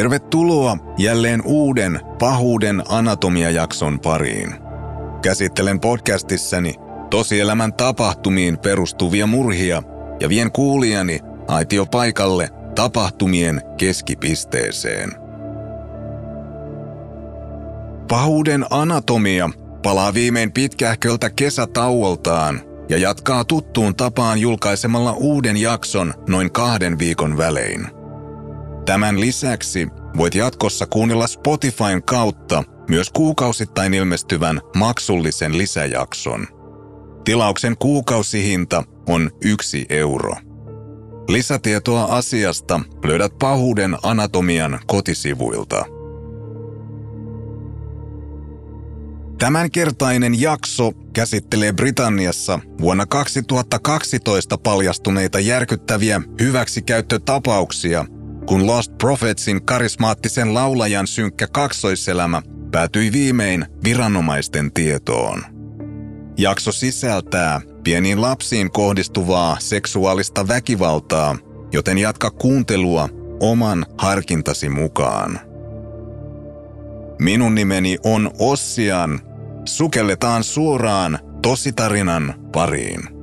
Tervetuloa jälleen uuden pahuuden anatomiajakson pariin. Käsittelen podcastissani tosielämän tapahtumiin perustuvia murhia ja vien kuulijani aitio paikalle tapahtumien keskipisteeseen. Pahuuden anatomia palaa viimein pitkähköltä kesätauoltaan ja jatkaa tuttuun tapaan julkaisemalla uuden jakson noin kahden viikon välein. Tämän lisäksi voit jatkossa kuunnella Spotifyn kautta myös kuukausittain ilmestyvän maksullisen lisäjakson. Tilauksen kuukausihinta on yksi euro. Lisätietoa asiasta löydät pahuuden anatomian kotisivuilta. Tämänkertainen jakso käsittelee Britanniassa vuonna 2012 paljastuneita järkyttäviä hyväksikäyttötapauksia, kun Lost Prophetsin karismaattisen laulajan synkkä kaksoiselämä päätyi viimein viranomaisten tietoon. Jakso sisältää pieniin lapsiin kohdistuvaa seksuaalista väkivaltaa, joten jatka kuuntelua oman harkintasi mukaan. Minun nimeni on Ossian sukelletaan suoraan tositarinan pariin.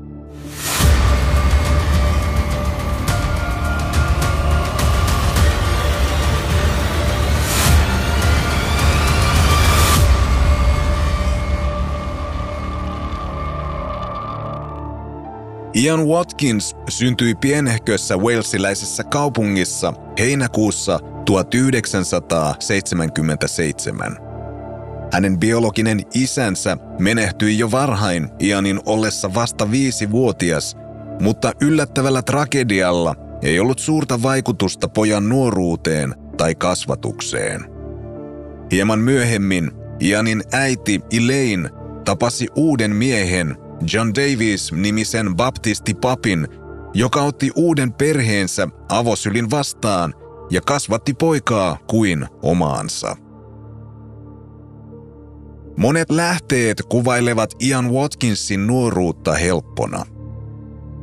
Ian Watkins syntyi pienehkössä walesiläisessä kaupungissa heinäkuussa 1977. Hänen biologinen isänsä menehtyi jo varhain Ianin ollessa vasta viisi-vuotias, mutta yllättävällä tragedialla ei ollut suurta vaikutusta pojan nuoruuteen tai kasvatukseen. Hieman myöhemmin Ianin äiti Elaine tapasi uuden miehen, John Davis-nimisen baptistipapin, joka otti uuden perheensä avosylin vastaan ja kasvatti poikaa kuin omaansa. Monet lähteet kuvailevat Ian Watkinsin nuoruutta helppona.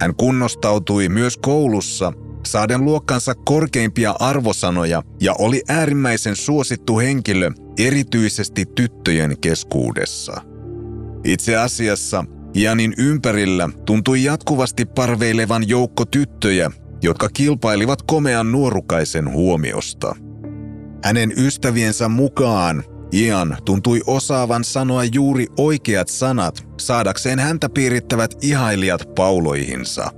Hän kunnostautui myös koulussa saaden luokkansa korkeimpia arvosanoja ja oli äärimmäisen suosittu henkilö erityisesti tyttöjen keskuudessa. Itse asiassa Ianin ympärillä tuntui jatkuvasti parveilevan joukko tyttöjä, jotka kilpailivat komean nuorukaisen huomiosta. Hänen ystäviensä mukaan Ian tuntui osaavan sanoa juuri oikeat sanat saadakseen häntä piirittävät ihailijat pauloihinsa.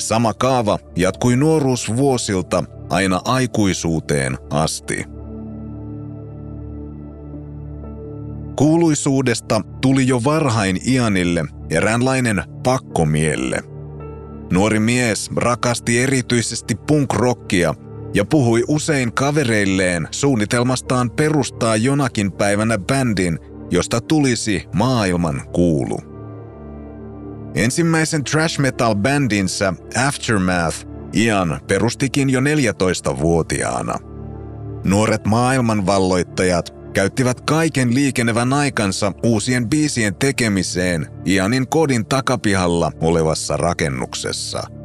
Sama kaava jatkui nuoruusvuosilta aina aikuisuuteen asti. Kuuluisuudesta tuli jo varhain Ianille eräänlainen pakkomielle. Nuori mies rakasti erityisesti punk-rockia ja puhui usein kavereilleen suunnitelmastaan perustaa jonakin päivänä bändin, josta tulisi maailman kuulu. Ensimmäisen trash metal bändinsä Aftermath Ian perustikin jo 14-vuotiaana. Nuoret maailmanvalloittajat käyttivät kaiken liikenevän aikansa uusien biisien tekemiseen Ianin kodin takapihalla olevassa rakennuksessa –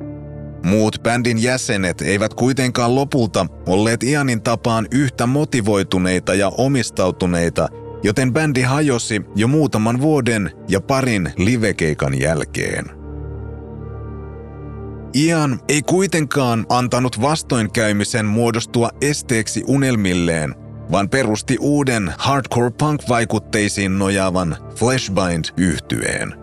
Muut bändin jäsenet eivät kuitenkaan lopulta olleet Ianin tapaan yhtä motivoituneita ja omistautuneita, joten bändi hajosi jo muutaman vuoden ja parin livekeikan jälkeen. Ian ei kuitenkaan antanut vastoinkäymisen muodostua esteeksi unelmilleen, vaan perusti uuden hardcore punk-vaikutteisiin nojaavan flashbind yhtyeen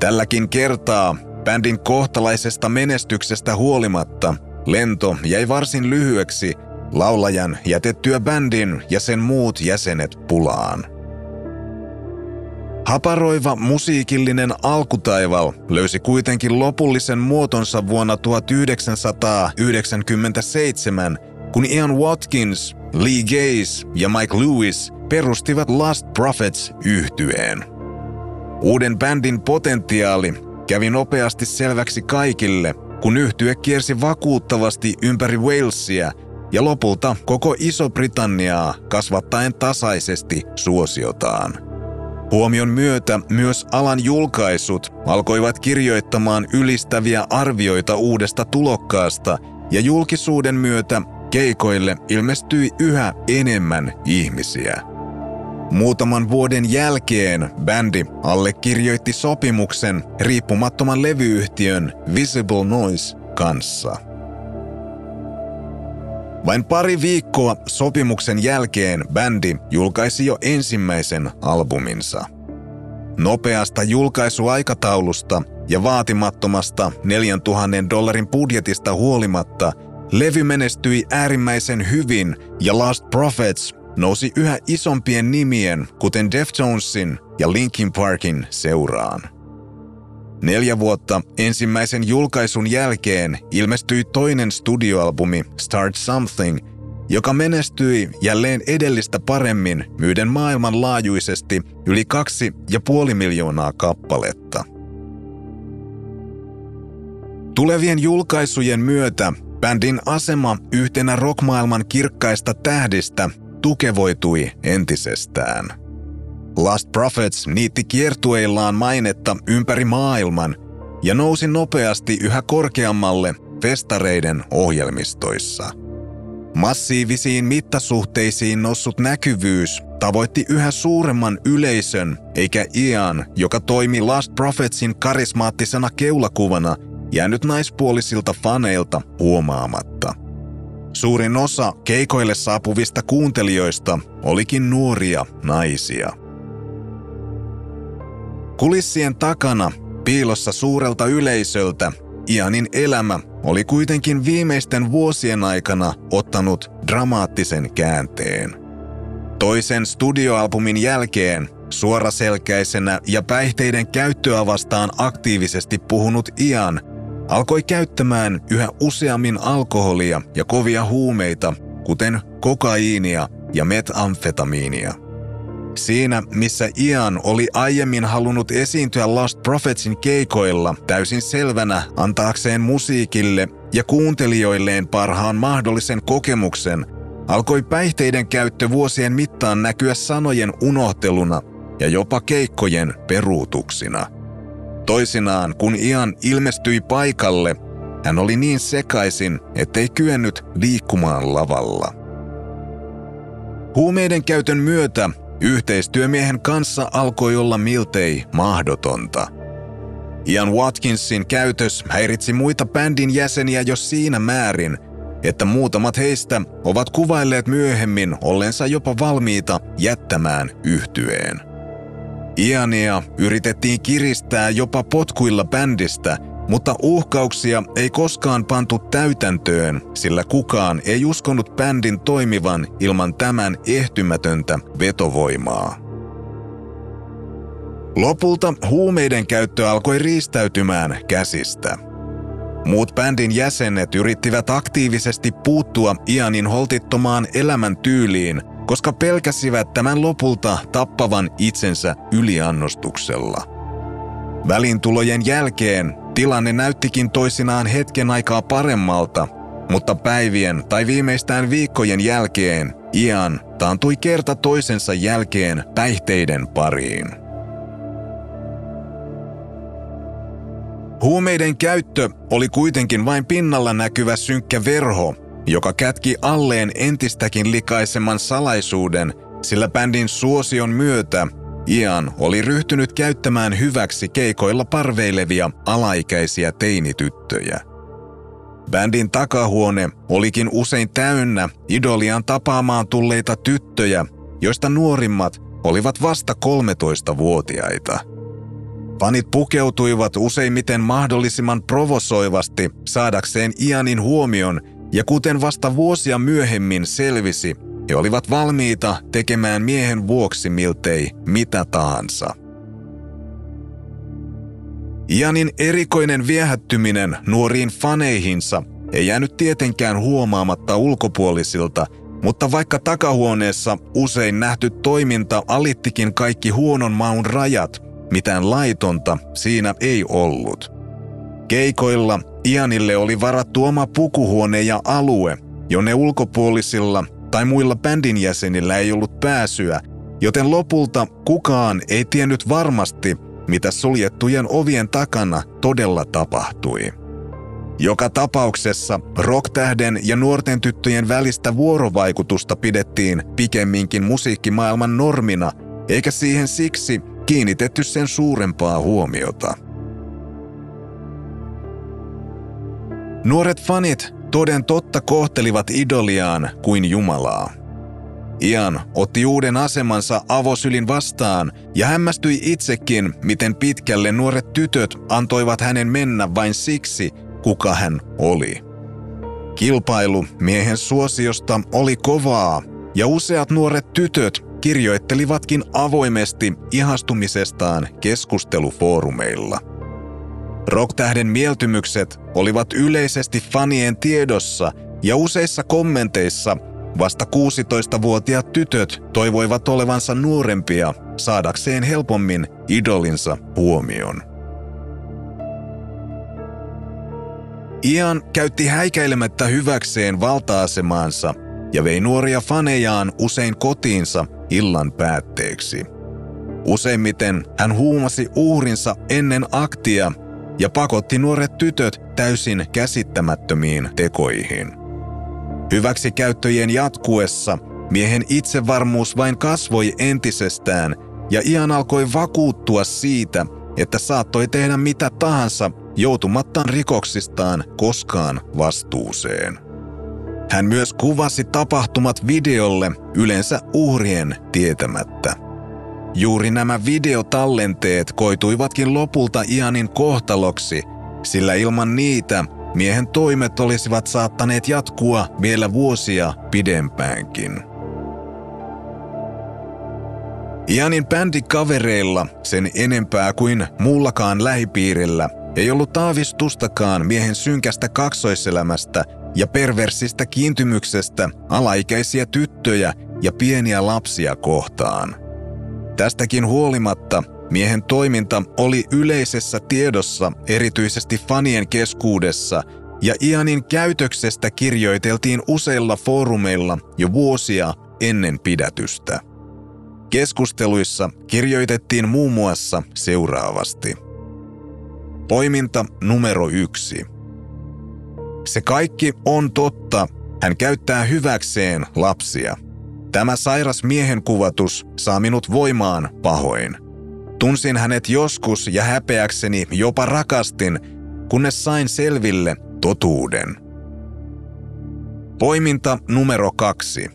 Tälläkin kertaa Bändin kohtalaisesta menestyksestä huolimatta lento jäi varsin lyhyeksi laulajan jätettyä bändin ja sen muut jäsenet pulaan. Haparoiva musiikillinen alkutaival löysi kuitenkin lopullisen muotonsa vuonna 1997, kun Ian Watkins, Lee Gaze ja Mike Lewis perustivat Last Prophets yhtyeen. Uuden bändin potentiaali kävi nopeasti selväksi kaikille, kun yhtye kiersi vakuuttavasti ympäri Walesia ja lopulta koko Iso-Britanniaa kasvattaen tasaisesti suosiotaan. Huomion myötä myös alan julkaisut alkoivat kirjoittamaan ylistäviä arvioita uudesta tulokkaasta ja julkisuuden myötä keikoille ilmestyi yhä enemmän ihmisiä. Muutaman vuoden jälkeen bändi allekirjoitti sopimuksen riippumattoman levyyhtiön Visible Noise kanssa. Vain pari viikkoa sopimuksen jälkeen bändi julkaisi jo ensimmäisen albuminsa. Nopeasta julkaisuaikataulusta ja vaatimattomasta 4000 dollarin budjetista huolimatta levy menestyi äärimmäisen hyvin ja Last Prophets nousi yhä isompien nimien, kuten Deftonesin ja Linkin Parkin seuraan. Neljä vuotta ensimmäisen julkaisun jälkeen ilmestyi toinen studioalbumi Start Something, joka menestyi jälleen edellistä paremmin myyden maailmanlaajuisesti yli kaksi ja puoli miljoonaa kappaletta. Tulevien julkaisujen myötä bändin asema yhtenä rockmaailman kirkkaista tähdistä tukevoitui entisestään. Last Prophets niitti kiertueillaan mainetta ympäri maailman ja nousi nopeasti yhä korkeammalle festareiden ohjelmistoissa. Massiivisiin mittasuhteisiin nossut näkyvyys tavoitti yhä suuremman yleisön, eikä Ian, joka toimi Last Prophetsin karismaattisena keulakuvana, jäänyt naispuolisilta faneilta huomaamatta. Suurin osa keikoille saapuvista kuuntelijoista olikin nuoria naisia. Kulissien takana, piilossa suurelta yleisöltä, Ianin elämä oli kuitenkin viimeisten vuosien aikana ottanut dramaattisen käänteen. Toisen studioalbumin jälkeen suoraselkäisenä ja päihteiden käyttöä vastaan aktiivisesti puhunut Ian alkoi käyttämään yhä useammin alkoholia ja kovia huumeita, kuten kokaiinia ja metamfetamiinia. Siinä, missä Ian oli aiemmin halunnut esiintyä Lost Prophetsin keikoilla täysin selvänä antaakseen musiikille ja kuuntelijoilleen parhaan mahdollisen kokemuksen, alkoi päihteiden käyttö vuosien mittaan näkyä sanojen unohteluna ja jopa keikkojen peruutuksina – Toisinaan, kun Ian ilmestyi paikalle, hän oli niin sekaisin, ettei kyennyt liikkumaan lavalla. Huumeiden käytön myötä yhteistyömiehen kanssa alkoi olla miltei mahdotonta. Ian Watkinsin käytös häiritsi muita bändin jäseniä jo siinä määrin, että muutamat heistä ovat kuvailleet myöhemmin ollensa jopa valmiita jättämään yhtyeen. Iania yritettiin kiristää jopa potkuilla bändistä, mutta uhkauksia ei koskaan pantu täytäntöön, sillä kukaan ei uskonut bändin toimivan ilman tämän ehtymätöntä vetovoimaa. Lopulta huumeiden käyttö alkoi riistäytymään käsistä. Muut bändin jäsenet yrittivät aktiivisesti puuttua Ianin holtittomaan elämäntyyliin, koska pelkäsivät tämän lopulta tappavan itsensä yliannostuksella. Välintulojen jälkeen tilanne näyttikin toisinaan hetken aikaa paremmalta, mutta päivien tai viimeistään viikkojen jälkeen Ian taantui kerta toisensa jälkeen päihteiden pariin. Huumeiden käyttö oli kuitenkin vain pinnalla näkyvä synkkä verho, joka kätki alleen entistäkin likaisemman salaisuuden, sillä bändin suosion myötä Ian oli ryhtynyt käyttämään hyväksi keikoilla parveilevia alaikäisiä teinityttöjä. Bändin takahuone olikin usein täynnä idolian tapaamaan tulleita tyttöjä, joista nuorimmat olivat vasta 13-vuotiaita. Fanit pukeutuivat useimmiten mahdollisimman provosoivasti saadakseen Ianin huomion ja kuten vasta vuosia myöhemmin selvisi, he olivat valmiita tekemään miehen vuoksi miltei mitä tahansa. Janin erikoinen viehättyminen nuoriin faneihinsa ei jäänyt tietenkään huomaamatta ulkopuolisilta, mutta vaikka takahuoneessa usein nähty toiminta alittikin kaikki huonon maun rajat, mitään laitonta siinä ei ollut. Keikoilla Ianille oli varattu oma pukuhuone ja alue, jonne ulkopuolisilla tai muilla bändin jäsenillä ei ollut pääsyä, joten lopulta kukaan ei tiennyt varmasti, mitä suljettujen ovien takana todella tapahtui. Joka tapauksessa rocktähden ja nuorten tyttöjen välistä vuorovaikutusta pidettiin pikemminkin musiikkimaailman normina, eikä siihen siksi kiinnitetty sen suurempaa huomiota. Nuoret fanit toden totta kohtelivat idoliaan kuin Jumalaa. Ian otti uuden asemansa avosylin vastaan ja hämmästyi itsekin, miten pitkälle nuoret tytöt antoivat hänen mennä vain siksi, kuka hän oli. Kilpailu miehen suosiosta oli kovaa ja useat nuoret tytöt kirjoittelivatkin avoimesti ihastumisestaan keskustelufoorumeilla. Rocktähden mieltymykset olivat yleisesti fanien tiedossa ja useissa kommenteissa vasta 16-vuotiaat tytöt toivoivat olevansa nuorempia saadakseen helpommin idolinsa huomion. Ian käytti häikäilemättä hyväkseen valta-asemaansa ja vei nuoria fanejaan usein kotiinsa illan päätteeksi. Useimmiten hän huumasi uhrinsa ennen aktia ja pakotti nuoret tytöt täysin käsittämättömiin tekoihin. Hyväksikäyttöjen jatkuessa miehen itsevarmuus vain kasvoi entisestään ja Ian alkoi vakuuttua siitä, että saattoi tehdä mitä tahansa joutumattaan rikoksistaan koskaan vastuuseen. Hän myös kuvasi tapahtumat videolle yleensä uhrien tietämättä. Juuri nämä videotallenteet koituivatkin lopulta Ianin kohtaloksi, sillä ilman niitä miehen toimet olisivat saattaneet jatkua vielä vuosia pidempäänkin. Ianin bändikavereilla sen enempää kuin muullakaan lähipiirillä ei ollut aavistustakaan miehen synkästä kaksoiselämästä ja perversistä kiintymyksestä alaikäisiä tyttöjä ja pieniä lapsia kohtaan. Tästäkin huolimatta miehen toiminta oli yleisessä tiedossa erityisesti fanien keskuudessa ja Ianin käytöksestä kirjoiteltiin useilla foorumeilla jo vuosia ennen pidätystä. Keskusteluissa kirjoitettiin muun muassa seuraavasti. Poiminta numero yksi. Se kaikki on totta. Hän käyttää hyväkseen lapsia. Tämä sairas miehen kuvatus saa minut voimaan pahoin. Tunsin hänet joskus ja häpeäkseni jopa rakastin, kunnes sain selville totuuden. Poiminta numero kaksi.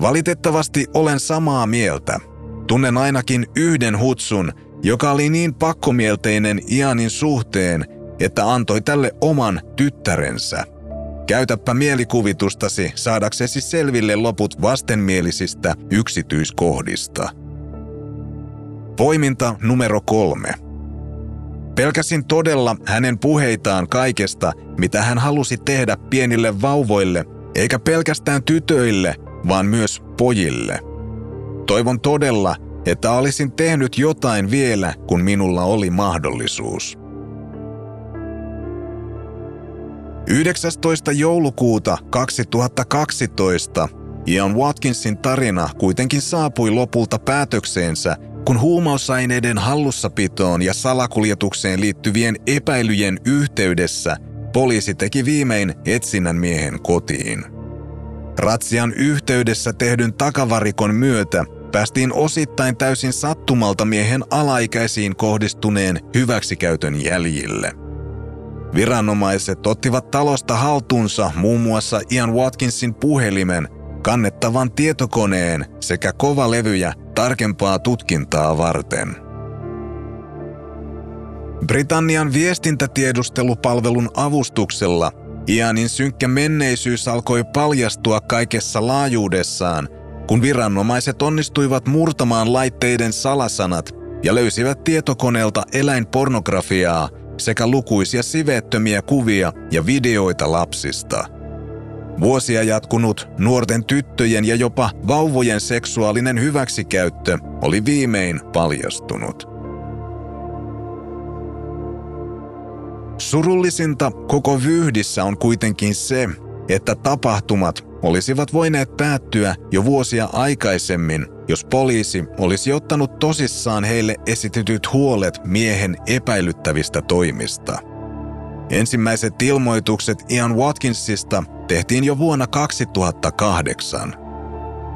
Valitettavasti olen samaa mieltä. Tunnen ainakin yhden hutsun, joka oli niin pakkomielteinen Ianin suhteen, että antoi tälle oman tyttärensä. Käytäpä mielikuvitustasi saadaksesi selville loput vastenmielisistä yksityiskohdista. Poiminta numero kolme. Pelkäsin todella hänen puheitaan kaikesta, mitä hän halusi tehdä pienille vauvoille, eikä pelkästään tytöille, vaan myös pojille. Toivon todella, että olisin tehnyt jotain vielä, kun minulla oli mahdollisuus. 19. joulukuuta 2012 Ian Watkinsin tarina kuitenkin saapui lopulta päätökseensä, kun huumausaineiden hallussapitoon ja salakuljetukseen liittyvien epäilyjen yhteydessä poliisi teki viimein etsinnän miehen kotiin. Ratsian yhteydessä tehdyn takavarikon myötä päästiin osittain täysin sattumalta miehen alaikäisiin kohdistuneen hyväksikäytön jäljille. Viranomaiset ottivat talosta haltuunsa muun muassa Ian Watkinsin puhelimen, kannettavan tietokoneen sekä kovalevyjä tarkempaa tutkintaa varten. Britannian viestintätiedustelupalvelun avustuksella Ianin synkkä menneisyys alkoi paljastua kaikessa laajuudessaan – kun viranomaiset onnistuivat murtamaan laitteiden salasanat ja löysivät tietokoneelta eläinpornografiaa sekä lukuisia siveettömiä kuvia ja videoita lapsista. Vuosia jatkunut nuorten tyttöjen ja jopa vauvojen seksuaalinen hyväksikäyttö oli viimein paljastunut. Surullisinta koko vyhdissä on kuitenkin se, että tapahtumat olisivat voineet päättyä jo vuosia aikaisemmin, jos poliisi olisi ottanut tosissaan heille esitetyt huolet miehen epäilyttävistä toimista. Ensimmäiset ilmoitukset Ian Watkinsista tehtiin jo vuonna 2008.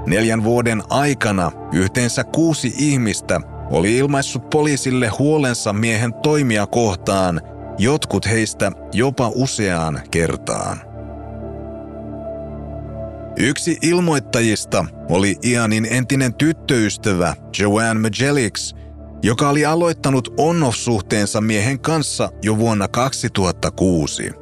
Neljän vuoden aikana yhteensä kuusi ihmistä oli ilmaissut poliisille huolensa miehen toimia kohtaan, jotkut heistä jopa useaan kertaan. Yksi ilmoittajista oli Ianin entinen tyttöystävä Joanne Majelix, joka oli aloittanut on-off-suhteensa miehen kanssa jo vuonna 2006.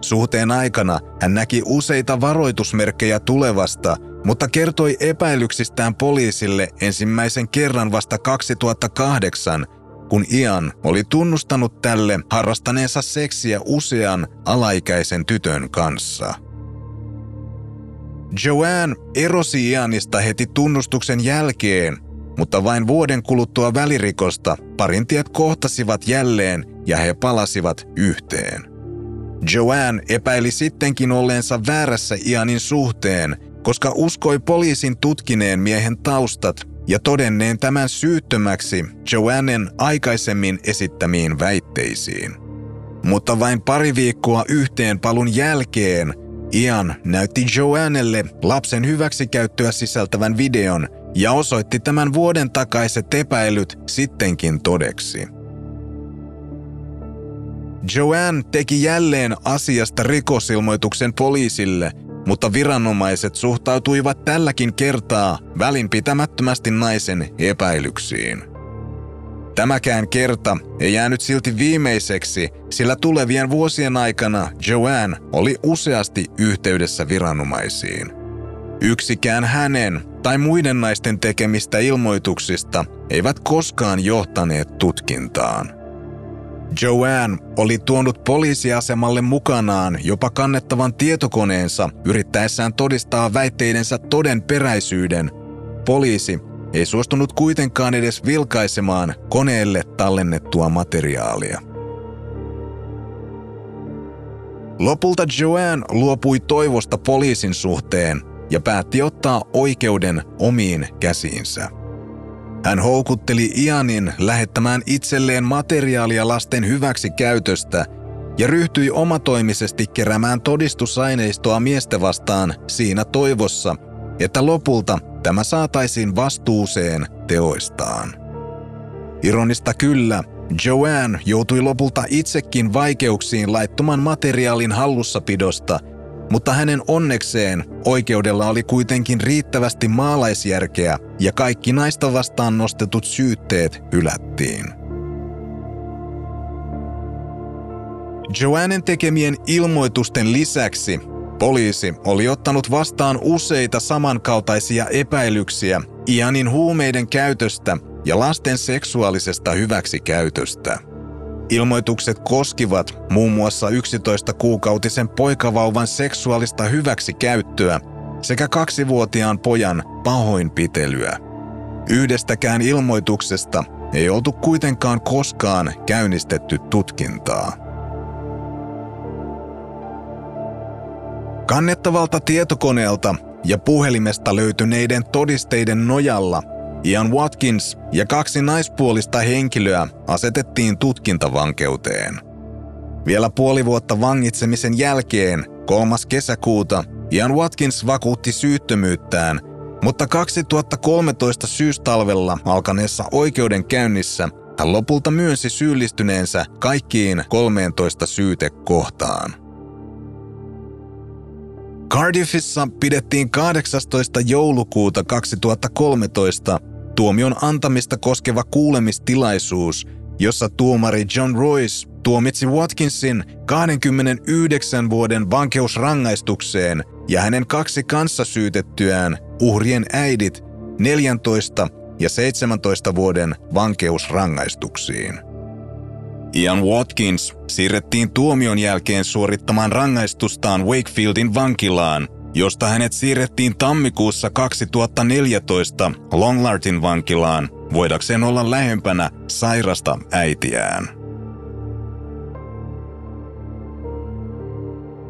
Suhteen aikana hän näki useita varoitusmerkkejä tulevasta, mutta kertoi epäilyksistään poliisille ensimmäisen kerran vasta 2008, kun Ian oli tunnustanut tälle harrastaneensa seksiä usean alaikäisen tytön kanssa. Joanne erosi Ianista heti tunnustuksen jälkeen, mutta vain vuoden kuluttua välirikosta parin tiet kohtasivat jälleen ja he palasivat yhteen. Joanne epäili sittenkin olleensa väärässä Ianin suhteen, koska uskoi poliisin tutkineen miehen taustat ja todenneen tämän syyttömäksi Joannen aikaisemmin esittämiin väitteisiin. Mutta vain pari viikkoa yhteen palun jälkeen Ian näytti Joannelle lapsen hyväksikäyttöä sisältävän videon ja osoitti tämän vuoden takaiset epäilyt sittenkin todeksi. Joanne teki jälleen asiasta rikosilmoituksen poliisille, mutta viranomaiset suhtautuivat tälläkin kertaa välinpitämättömästi naisen epäilyksiin. Tämäkään kerta ei jäänyt silti viimeiseksi, sillä tulevien vuosien aikana Joanne oli useasti yhteydessä viranomaisiin. Yksikään hänen tai muiden naisten tekemistä ilmoituksista eivät koskaan johtaneet tutkintaan. Joanne oli tuonut poliisiasemalle mukanaan jopa kannettavan tietokoneensa yrittäessään todistaa väitteidensä todenperäisyyden. Poliisi ei suostunut kuitenkaan edes vilkaisemaan koneelle tallennettua materiaalia. Lopulta Joanne luopui toivosta poliisin suhteen ja päätti ottaa oikeuden omiin käsiinsä. Hän houkutteli Ianin lähettämään itselleen materiaalia lasten hyväksi käytöstä ja ryhtyi omatoimisesti keräämään todistusaineistoa miestä vastaan siinä toivossa, että lopulta tämä saataisiin vastuuseen teoistaan. Ironista kyllä, Joanne joutui lopulta itsekin vaikeuksiin laittoman materiaalin hallussapidosta, mutta hänen onnekseen oikeudella oli kuitenkin riittävästi maalaisjärkeä ja kaikki naista vastaan nostetut syytteet hylättiin. Joannen tekemien ilmoitusten lisäksi Poliisi oli ottanut vastaan useita samankaltaisia epäilyksiä Ianin huumeiden käytöstä ja lasten seksuaalisesta hyväksikäytöstä. Ilmoitukset koskivat muun muassa 11-kuukautisen poikavauvan seksuaalista hyväksikäyttöä sekä kaksivuotiaan pojan pahoinpitelyä. Yhdestäkään ilmoituksesta ei oltu kuitenkaan koskaan käynnistetty tutkintaa. Kannettavalta tietokoneelta ja puhelimesta löytyneiden todisteiden nojalla Ian Watkins ja kaksi naispuolista henkilöä asetettiin tutkintavankeuteen. Vielä puoli vuotta vangitsemisen jälkeen, 3. kesäkuuta, Ian Watkins vakuutti syyttömyyttään, mutta 2013 syystalvella alkaneessa oikeudenkäynnissä hän lopulta myönsi syyllistyneensä kaikkiin 13 syytekohtaan. Cardiffissa pidettiin 18. joulukuuta 2013 tuomion antamista koskeva kuulemistilaisuus, jossa tuomari John Royce tuomitsi Watkinsin 29 vuoden vankeusrangaistukseen ja hänen kaksi kanssasyytettyään uhrien äidit 14 ja 17 vuoden vankeusrangaistuksiin. Ian Watkins siirrettiin tuomion jälkeen suorittamaan rangaistustaan Wakefieldin vankilaan, josta hänet siirrettiin tammikuussa 2014 Longlartin vankilaan voidakseen olla lähempänä sairasta äitiään.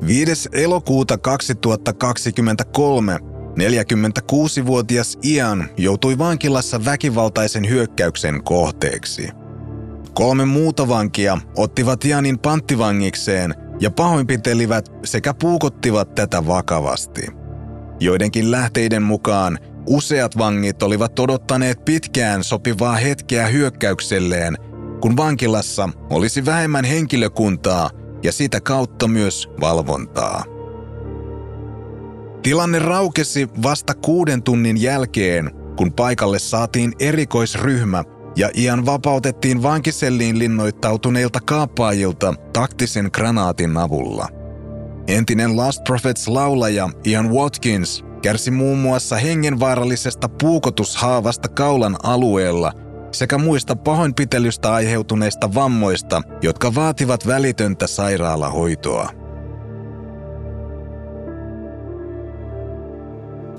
5. elokuuta 2023 46-vuotias Ian joutui vankilassa väkivaltaisen hyökkäyksen kohteeksi – Kolme muuta vankia ottivat Janin panttivangikseen ja pahoinpitelivät sekä puukottivat tätä vakavasti. Joidenkin lähteiden mukaan useat vangit olivat odottaneet pitkään sopivaa hetkeä hyökkäykselleen, kun vankilassa olisi vähemmän henkilökuntaa ja sitä kautta myös valvontaa. Tilanne raukesi vasta kuuden tunnin jälkeen, kun paikalle saatiin erikoisryhmä ja Ian vapautettiin vankiselliin linnoittautuneilta kaappaajilta taktisen granaatin avulla. Entinen Last Prophets-laulaja Ian Watkins kärsi muun muassa hengenvaarallisesta puukotushaavasta kaulan alueella sekä muista pahoinpitelystä aiheutuneista vammoista, jotka vaativat välitöntä sairaalahoitoa.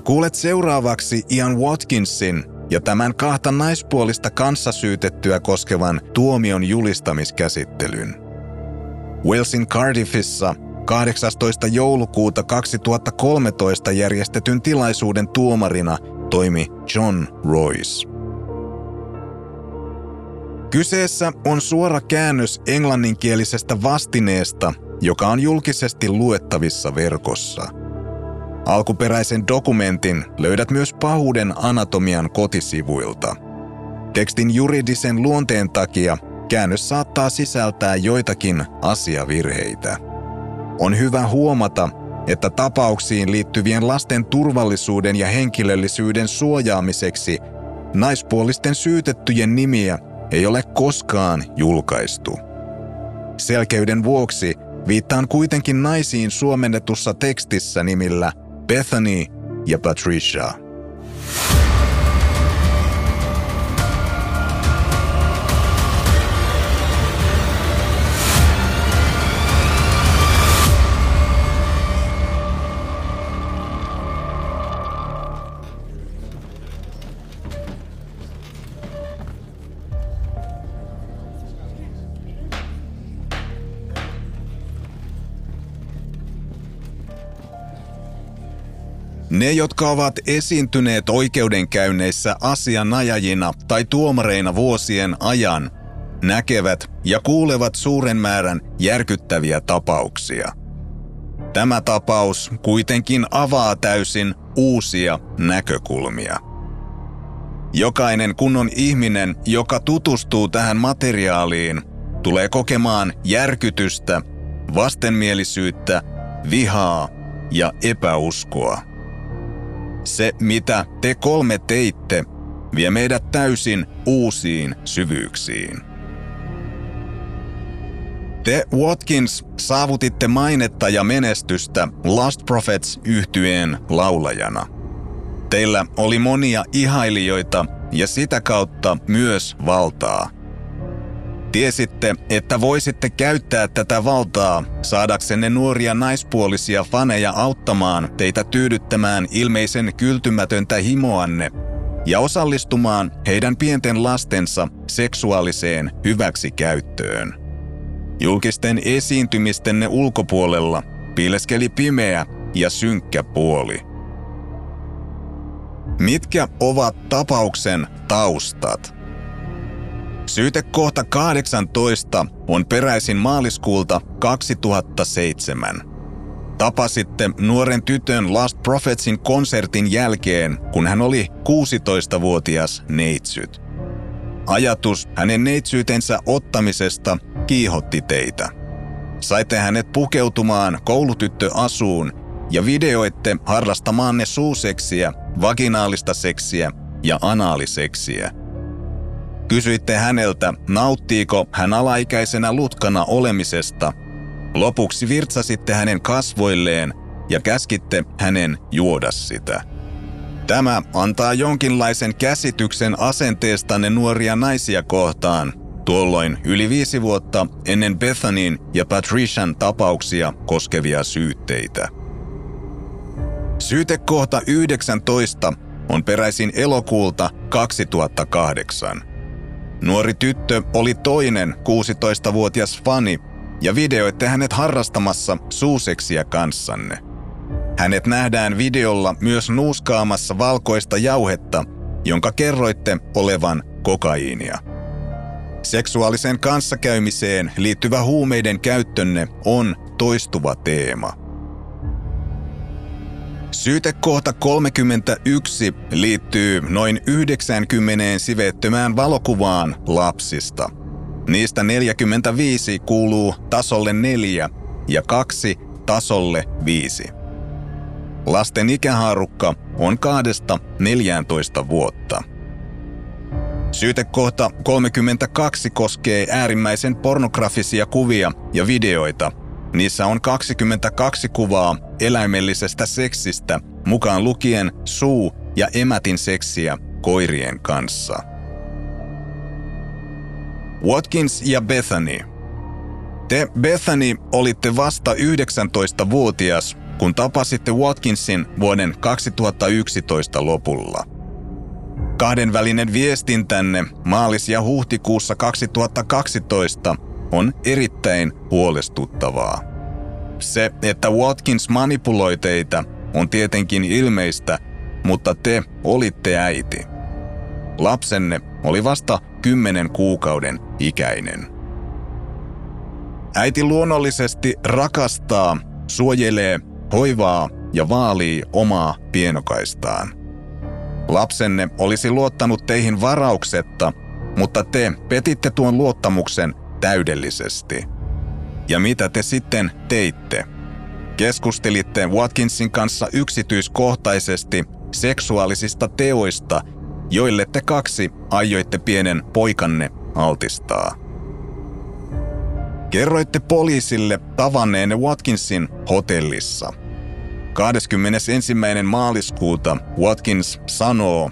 Kuulet seuraavaksi Ian Watkinsin ja tämän kahta naispuolista kanssasyytettyä koskevan tuomion julistamiskäsittelyn. Walesin Cardiffissa 18. joulukuuta 2013 järjestetyn tilaisuuden tuomarina toimi John Royce. Kyseessä on suora käännös englanninkielisestä vastineesta, joka on julkisesti luettavissa verkossa – Alkuperäisen dokumentin löydät myös pahuuden anatomian kotisivuilta. Tekstin juridisen luonteen takia käännös saattaa sisältää joitakin asiavirheitä. On hyvä huomata, että tapauksiin liittyvien lasten turvallisuuden ja henkilöllisyyden suojaamiseksi naispuolisten syytettyjen nimiä ei ole koskaan julkaistu. Selkeyden vuoksi viittaan kuitenkin naisiin suomennetussa tekstissä nimillä Bethany ja Patricia. Ne, jotka ovat esiintyneet oikeudenkäynneissä asianajajina tai tuomareina vuosien ajan, näkevät ja kuulevat suuren määrän järkyttäviä tapauksia. Tämä tapaus kuitenkin avaa täysin uusia näkökulmia. Jokainen kunnon ihminen, joka tutustuu tähän materiaaliin, tulee kokemaan järkytystä, vastenmielisyyttä, vihaa ja epäuskoa. Se, mitä te kolme teitte, vie meidät täysin uusiin syvyyksiin. Te Watkins saavutitte mainetta ja menestystä Last Prophets yhtyeen laulajana. Teillä oli monia ihailijoita ja sitä kautta myös valtaa – Tiesitte, että voisitte käyttää tätä valtaa saadaksenne nuoria naispuolisia faneja auttamaan teitä tyydyttämään ilmeisen kyltymätöntä himoanne ja osallistumaan heidän pienten lastensa seksuaaliseen hyväksikäyttöön. Julkisten esiintymistenne ulkopuolella piileskeli pimeä ja synkkä puoli. Mitkä ovat tapauksen taustat? Syytekohta 18 on peräisin maaliskuulta 2007. Tapasitte nuoren tytön Last Prophetsin konsertin jälkeen, kun hän oli 16-vuotias neitsyt. Ajatus hänen neitsyytensä ottamisesta kiihotti teitä. Saitte hänet pukeutumaan koulutyttöasuun ja videoitte harrastamaanne suuseksiä, vaginaalista seksiä ja anaaliseksiä – Kysyitte häneltä, nauttiiko hän alaikäisenä lutkana olemisesta. Lopuksi virtsasitte hänen kasvoilleen ja käskitte hänen juoda sitä. Tämä antaa jonkinlaisen käsityksen asenteestanne nuoria naisia kohtaan, tuolloin yli viisi vuotta ennen Bethanin ja Patrician tapauksia koskevia syytteitä. Syytekohta 19 on peräisin elokuulta 2008. Nuori tyttö oli toinen 16-vuotias fani ja videoitte hänet harrastamassa suuseksiä kanssanne. Hänet nähdään videolla myös nuuskaamassa valkoista jauhetta, jonka kerroitte olevan kokaiinia. Seksuaaliseen kanssakäymiseen liittyvä huumeiden käyttönne on toistuva teema. Syytekohta 31 liittyy noin 90 sivettömään valokuvaan lapsista. Niistä 45 kuuluu tasolle 4 ja kaksi tasolle 5. Lasten ikähaarukka on 2-14 vuotta. Syytekohta 32 koskee äärimmäisen pornografisia kuvia ja videoita. Niissä on 22 kuvaa eläimellisestä seksistä, mukaan lukien suu- ja emätin seksiä koirien kanssa. Watkins ja Bethany. Te, Bethany, olitte vasta 19-vuotias, kun tapasitte Watkinsin vuoden 2011 lopulla. Kahdenvälinen viestintänne maalis- ja huhtikuussa 2012 on erittäin huolestuttavaa. Se, että Watkins manipuloi teitä, on tietenkin ilmeistä, mutta te olitte äiti. Lapsenne oli vasta kymmenen kuukauden ikäinen. Äiti luonnollisesti rakastaa, suojelee, hoivaa ja vaalii omaa pienokaistaan. Lapsenne olisi luottanut teihin varauksetta, mutta te petitte tuon luottamuksen täydellisesti. Ja mitä te sitten teitte? Keskustelitte Watkinsin kanssa yksityiskohtaisesti seksuaalisista teoista, joille te kaksi aioitte pienen poikanne altistaa. Kerroitte poliisille tavanneenne Watkinsin hotellissa. 21. maaliskuuta Watkins sanoo,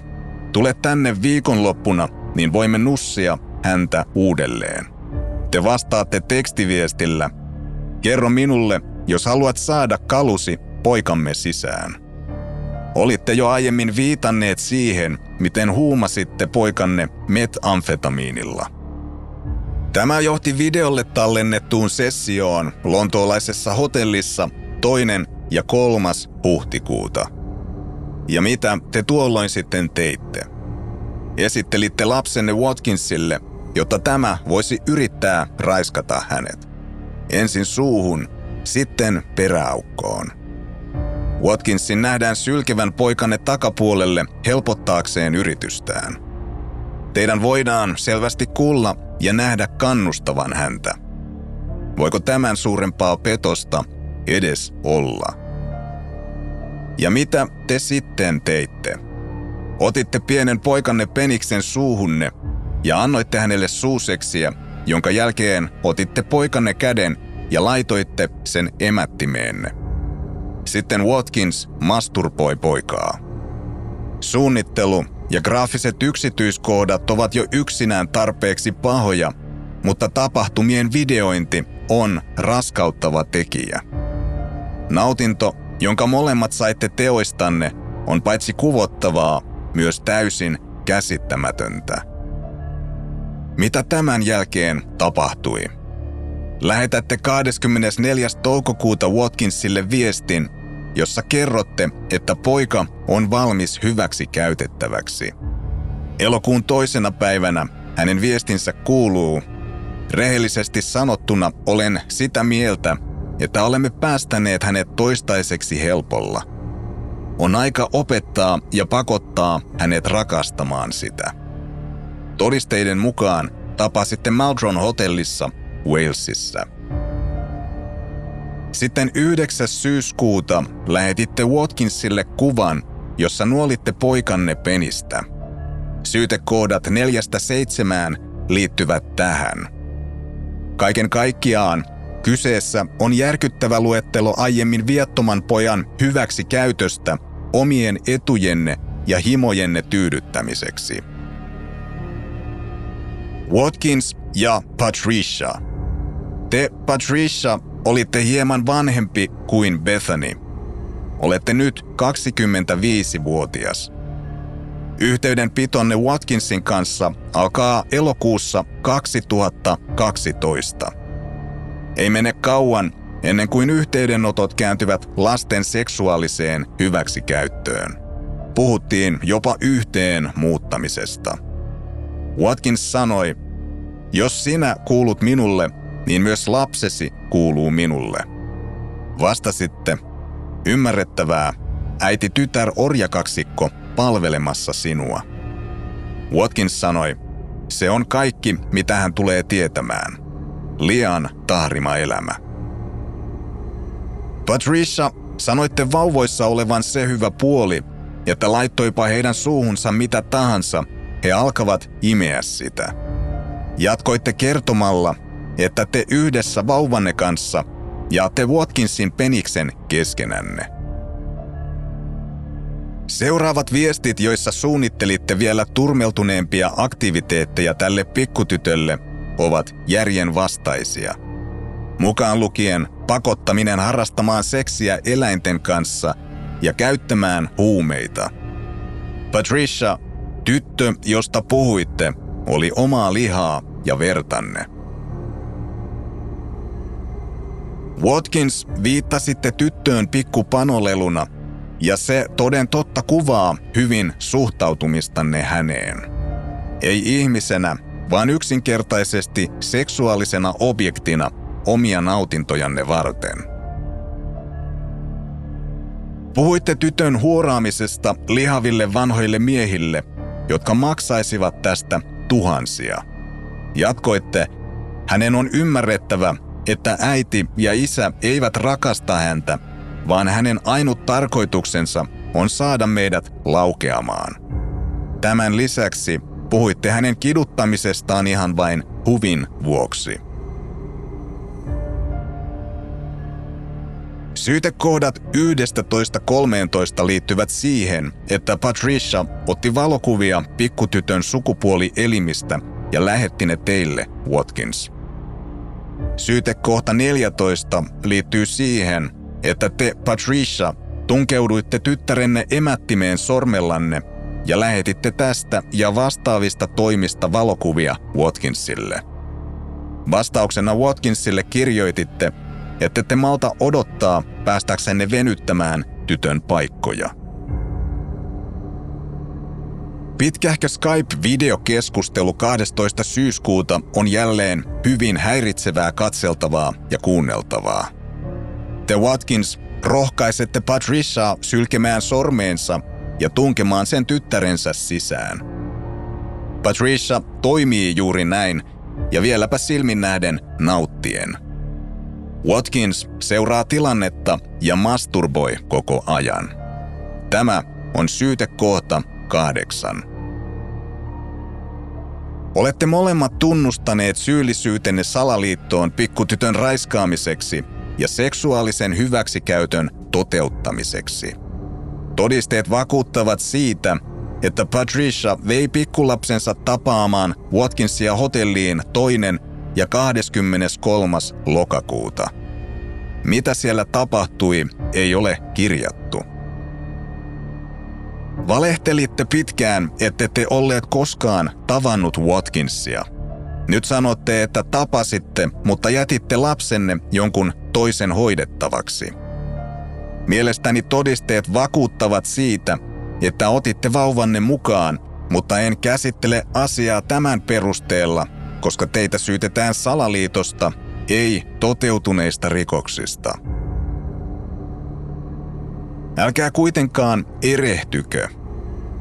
tule tänne viikonloppuna, niin voimme nussia häntä uudelleen. Te vastaatte tekstiviestillä, kerro minulle, jos haluat saada kalusi poikamme sisään. Olitte jo aiemmin viitanneet siihen, miten huumasitte poikanne metamfetamiinilla. Tämä johti videolle tallennettuun sessioon lontoolaisessa hotellissa toinen ja kolmas huhtikuuta. Ja mitä te tuolloin sitten teitte? Esittelitte lapsenne Watkinsille, jotta tämä voisi yrittää raiskata hänet. Ensin suuhun, sitten peräaukkoon. Watkinsin nähdään sylkevän poikanne takapuolelle helpottaakseen yritystään. Teidän voidaan selvästi kuulla ja nähdä kannustavan häntä. Voiko tämän suurempaa petosta edes olla? Ja mitä te sitten teitte? Otitte pienen poikanne peniksen suuhunne ja annoitte hänelle suuseksiä, jonka jälkeen otitte poikanne käden ja laitoitte sen emättimeenne. Sitten Watkins masturboi poikaa. Suunnittelu ja graafiset yksityiskohdat ovat jo yksinään tarpeeksi pahoja, mutta tapahtumien videointi on raskauttava tekijä. Nautinto, jonka molemmat saitte teoistanne, on paitsi kuvottavaa, myös täysin käsittämätöntä. Mitä tämän jälkeen tapahtui? Lähetätte 24. toukokuuta Watkinsille viestin, jossa kerrotte, että poika on valmis hyväksi käytettäväksi. Elokuun toisena päivänä hänen viestinsä kuuluu, rehellisesti sanottuna olen sitä mieltä, että olemme päästäneet hänet toistaiseksi helpolla. On aika opettaa ja pakottaa hänet rakastamaan sitä. Todisteiden mukaan tapasitte Maldron hotellissa Walesissa. Sitten 9. syyskuuta lähetitte Watkinsille kuvan, jossa nuolitte poikanne penistä. Syytekoodat neljästä seitsemään liittyvät tähän. Kaiken kaikkiaan kyseessä on järkyttävä luettelo aiemmin viattoman pojan hyväksi käytöstä omien etujenne ja himojenne tyydyttämiseksi. Watkins ja Patricia. Te, Patricia, olitte hieman vanhempi kuin Bethany. Olette nyt 25-vuotias. Yhteydenpitonne Watkinsin kanssa alkaa elokuussa 2012. Ei mene kauan ennen kuin yhteydenotot kääntyvät lasten seksuaaliseen hyväksikäyttöön. Puhuttiin jopa yhteen muuttamisesta. Watkins sanoi, Jos sinä kuulut minulle, niin myös lapsesi kuuluu minulle. Vastasitte, ymmärrettävää, äiti tytär orjakaksikko palvelemassa sinua. Watkins sanoi, se on kaikki, mitä hän tulee tietämään. Lian tahrima elämä. Patricia, sanoitte vauvoissa olevan se hyvä puoli, että laittoipa heidän suuhunsa mitä tahansa, he alkavat imeä sitä. Jatkoitte kertomalla, että te yhdessä vauvanne kanssa jaatte Watkinsin peniksen keskenänne. Seuraavat viestit, joissa suunnittelitte vielä turmeltuneempia aktiviteetteja tälle pikkutytölle, ovat järjen vastaisia. Mukaan lukien pakottaminen harrastamaan seksiä eläinten kanssa ja käyttämään huumeita. Patricia, tyttö, josta puhuitte, oli omaa lihaa ja vertanne. Watkins viittasitte tyttöön pikkupanoleluna, ja se toden totta kuvaa hyvin suhtautumistanne häneen. Ei ihmisenä, vaan yksinkertaisesti seksuaalisena objektina omia nautintojanne varten. Puhuitte tytön huoraamisesta lihaville vanhoille miehille, jotka maksaisivat tästä tuhansia. Jatkoitte, hänen on ymmärrettävä, että äiti ja isä eivät rakasta häntä, vaan hänen ainut tarkoituksensa on saada meidät laukeamaan. Tämän lisäksi puhuitte hänen kiduttamisestaan ihan vain huvin vuoksi. Syytekohdat 11.13 liittyvät siihen, että Patricia otti valokuvia pikkutytön sukupuolielimistä ja lähetti ne teille, Watkins. Syytekohta 14 liittyy siihen, että te, Patricia, tunkeuduitte tyttärenne emättimeen sormellanne ja lähetitte tästä ja vastaavista toimista valokuvia Watkinsille. Vastauksena Watkinsille kirjoititte, että te malta odottaa päästäksenne venyttämään tytön paikkoja. Pitkähkö Skype-videokeskustelu 12. syyskuuta on jälleen hyvin häiritsevää katseltavaa ja kuunneltavaa. Te Watkins rohkaisette Patriciaa sylkemään sormeensa ja tunkemaan sen tyttärensä sisään. Patricia toimii juuri näin ja vieläpä silmin nähden nauttien. Watkins seuraa tilannetta ja masturboi koko ajan. Tämä on syytekohta kahdeksan. Olette molemmat tunnustaneet syyllisyytenne salaliittoon pikkutytön raiskaamiseksi ja seksuaalisen hyväksikäytön toteuttamiseksi. Todisteet vakuuttavat siitä, että Patricia vei pikkulapsensa tapaamaan Watkinsia hotelliin toinen ja 23. lokakuuta. Mitä siellä tapahtui, ei ole kirjattu. Valehtelitte pitkään, ette te olleet koskaan tavannut Watkinsia. Nyt sanotte, että tapasitte, mutta jätitte lapsenne jonkun toisen hoidettavaksi. Mielestäni todisteet vakuuttavat siitä, että otitte vauvanne mukaan, mutta en käsittele asiaa tämän perusteella, koska teitä syytetään salaliitosta, ei toteutuneista rikoksista. Älkää kuitenkaan erehtykö.